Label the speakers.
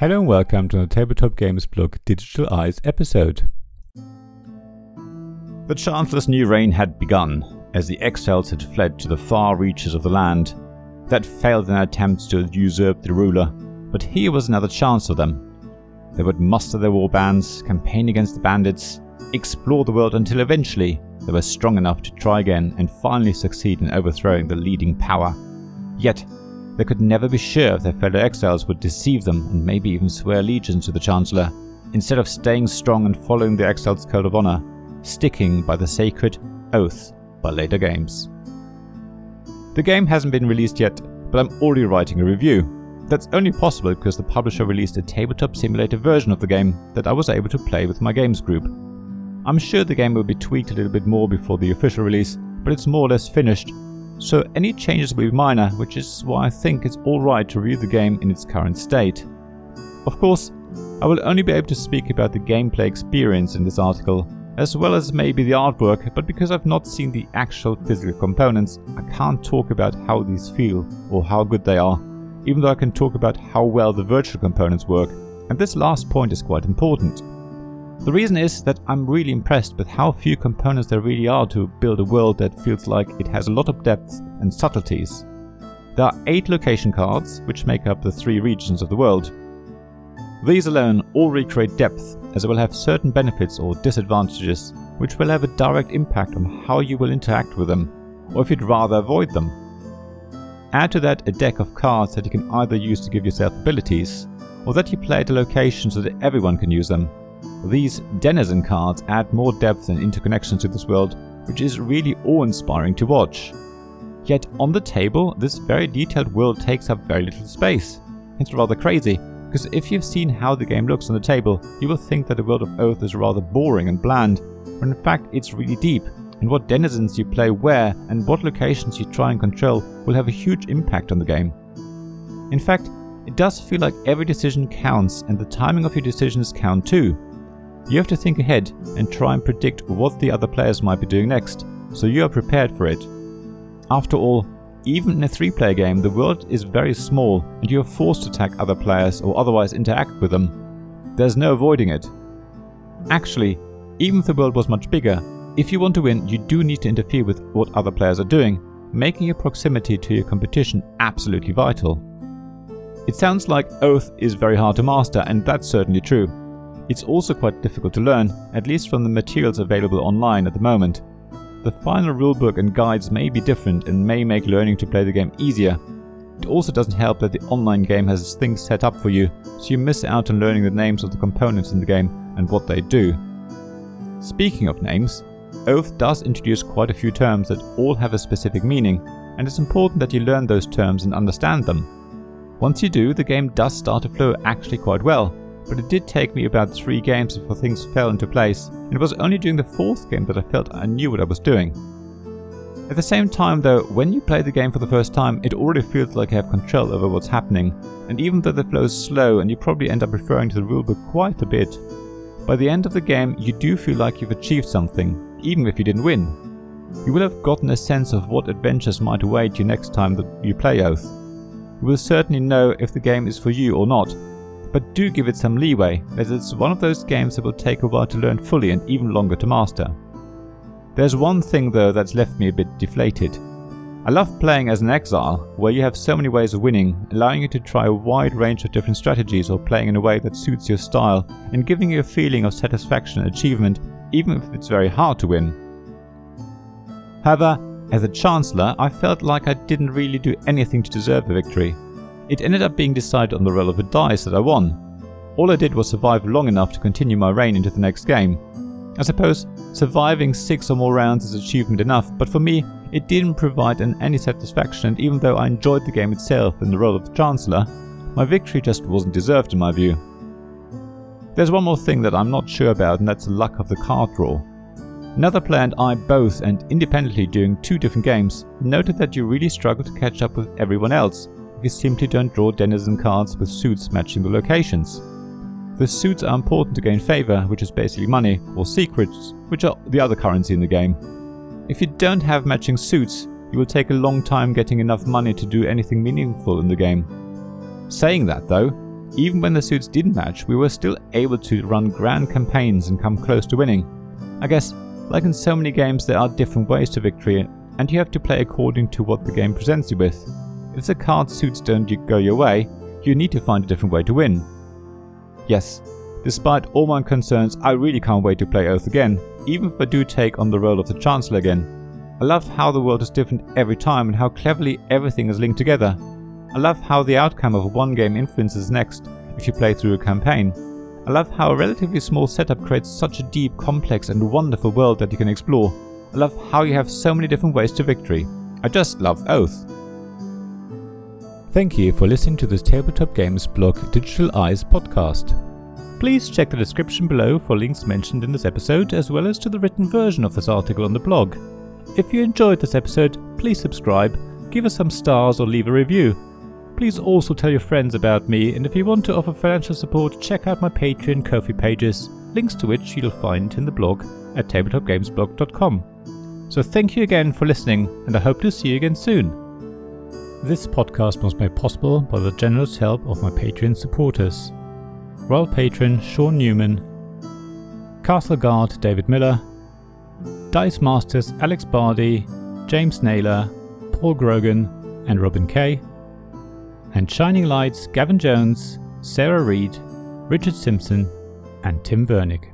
Speaker 1: Hello and welcome to the Tabletop Games blog Digital Eyes episode.
Speaker 2: The Chancellor's new reign had begun, as the exiles had fled to the far reaches of the land. That failed in their attempts to usurp the ruler, but here was another chance for them. They would muster their war bands, campaign against the bandits, explore the world until eventually they were strong enough to try again and finally succeed in overthrowing the leading power. Yet, they could never be sure if their fellow exiles would deceive them and maybe even swear allegiance to the Chancellor, instead of staying strong and following the exiles' code of honor, sticking by the sacred oath by Leder Games. The game hasn't been released yet, but I'm already writing a review. That's only possible because the publisher released a tabletop simulator version of the game that I was able to play with my games group. I'm sure the game will be tweaked a little bit more before the official release, but it's more or less finished, so any changes will be minor, which is why I think it's alright to review the game in its current state. Of course, I will only be able to speak about the gameplay experience in this article, as well as maybe the artwork, but because I've not seen the actual physical components, I can't talk about how these feel or how good they are, even though I can talk about how well the virtual components work, and this last point is quite important. The reason is that I'm really impressed with how few components there really are to build a world that feels like it has a lot of depth and subtleties. There are 8 location cards, which make up the 3 regions of the world. These alone already create depth, as they will have certain benefits or disadvantages, which will have a direct impact on how you will interact with them, or if you'd rather avoid them. Add to that a deck of cards that you can either use to give yourself abilities, or that you play at a location so that everyone can use them, these denizen cards add more depth and interconnection to this world, which is really awe-inspiring to watch. Yet on the table, this very detailed world takes up very little space. It's rather crazy, because if you've seen how the game looks on the table, you will think that the world of Oath is rather boring and bland, when in fact it's really deep, and what denizens you play where and what locations you try and control will have a huge impact on the game. In fact, it does feel like every decision counts and the timing of your decisions count too. You have to think ahead and try and predict what the other players might be doing next, so you are prepared for it. After all, even in a 3 player game, the world is very small and you are forced to attack other players or otherwise interact with them. There's no avoiding it. Actually, even if the world was much bigger, if you want to win, you do need to interfere with what other players are doing, making your proximity to your competition absolutely vital. It sounds like Oath is very hard to master, and that's certainly true. It's also quite difficult to learn, at least from the materials available online at the moment. The final rulebook and guides may be different and may make learning to play the game easier. It also doesn't help that the online game has things set up for you, so you miss out on learning the names of the components in the game and what they do. Speaking of names, Oath does introduce quite a few terms that all have a specific meaning, and it's important that you learn those terms and understand them. Once you do, the game does start to flow actually quite well, but it did take me about three games before things fell into place, and it was only during the fourth game that I felt I knew what I was doing. At the same time though, when you play the game for the first time, it already feels like you have control over what's happening, and even though the flow is slow and you probably end up referring to the rulebook quite a bit, by the end of the game you do feel like you've achieved something, even if you didn't win. You will have gotten a sense of what adventures might await you next time that you play Oath. You will certainly know if the game is for you or not, but do give it some leeway, as it's one of those games that will take a while to learn fully and even longer to master. There's one thing though that's left me a bit deflated. I love playing as an exile, where you have so many ways of winning, allowing you to try a wide range of different strategies or playing in a way that suits your style, and giving you a feeling of satisfaction and achievement, even if it's very hard to win. However, as a Chancellor, I felt like I didn't really do anything to deserve the victory. It ended up being decided on the roll of a dice that I won. All I did was survive long enough to continue my reign into the next game. I suppose surviving six or more rounds is achievement enough, but for me, it didn't provide an any satisfaction, and even though I enjoyed the game itself and the role of the Chancellor, my victory just wasn't deserved in my view. There's one more thing that I'm not sure about, and that's the luck of the card draw. Another player and I both, and independently during two different games, noted that you really struggle to catch up with everyone else, you simply don't draw denizen cards with suits matching the locations. The suits are important to gain favor, which is basically money, or secrets, which are the other currency in the game. If you don't have matching suits, you will take a long time getting enough money to do anything meaningful in the game. Saying that though, even when the suits didn't match, we were still able to run grand campaigns and come close to winning. I guess, like in so many games, there are different ways to victory, and you have to play according to what the game presents you with. If the card suits don't go your way, you need to find a different way to win. Yes, despite all my concerns, I really can't wait to play Oath again, even if I do take on the role of the Chancellor again. I love how the world is different every time and how cleverly everything is linked together. I love how the outcome of one game influences next if you play through a campaign. I love how a relatively small setup creates such a deep, complex, and wonderful world that you can explore. I love how you have so many different ways to victory. I just love Oath.
Speaker 1: Thank you for listening to this Tabletop Games blog Digital Eyes podcast. Please check the description below for links mentioned in this episode, as well as to the written version of this article on the blog. If you enjoyed this episode, please subscribe, give us some stars, or leave a review. Please also tell your friends about me, and if you want to offer financial support, check out my Patreon Ko-fi pages, links to which you'll find in the blog at tabletopgamesblog.com. So thank you again for listening, and I hope to see you again soon. This podcast was made possible by the generous help of my Patreon supporters. Royal Patron Sean Newman, Castle Guard David Miller, Dice Masters Alex Bardi, James Naylor, Paul Grogan, and Robin Kay and Shining Lights Gavin Jones, Sarah Reed, Richard Simpson, and Tim Vernick.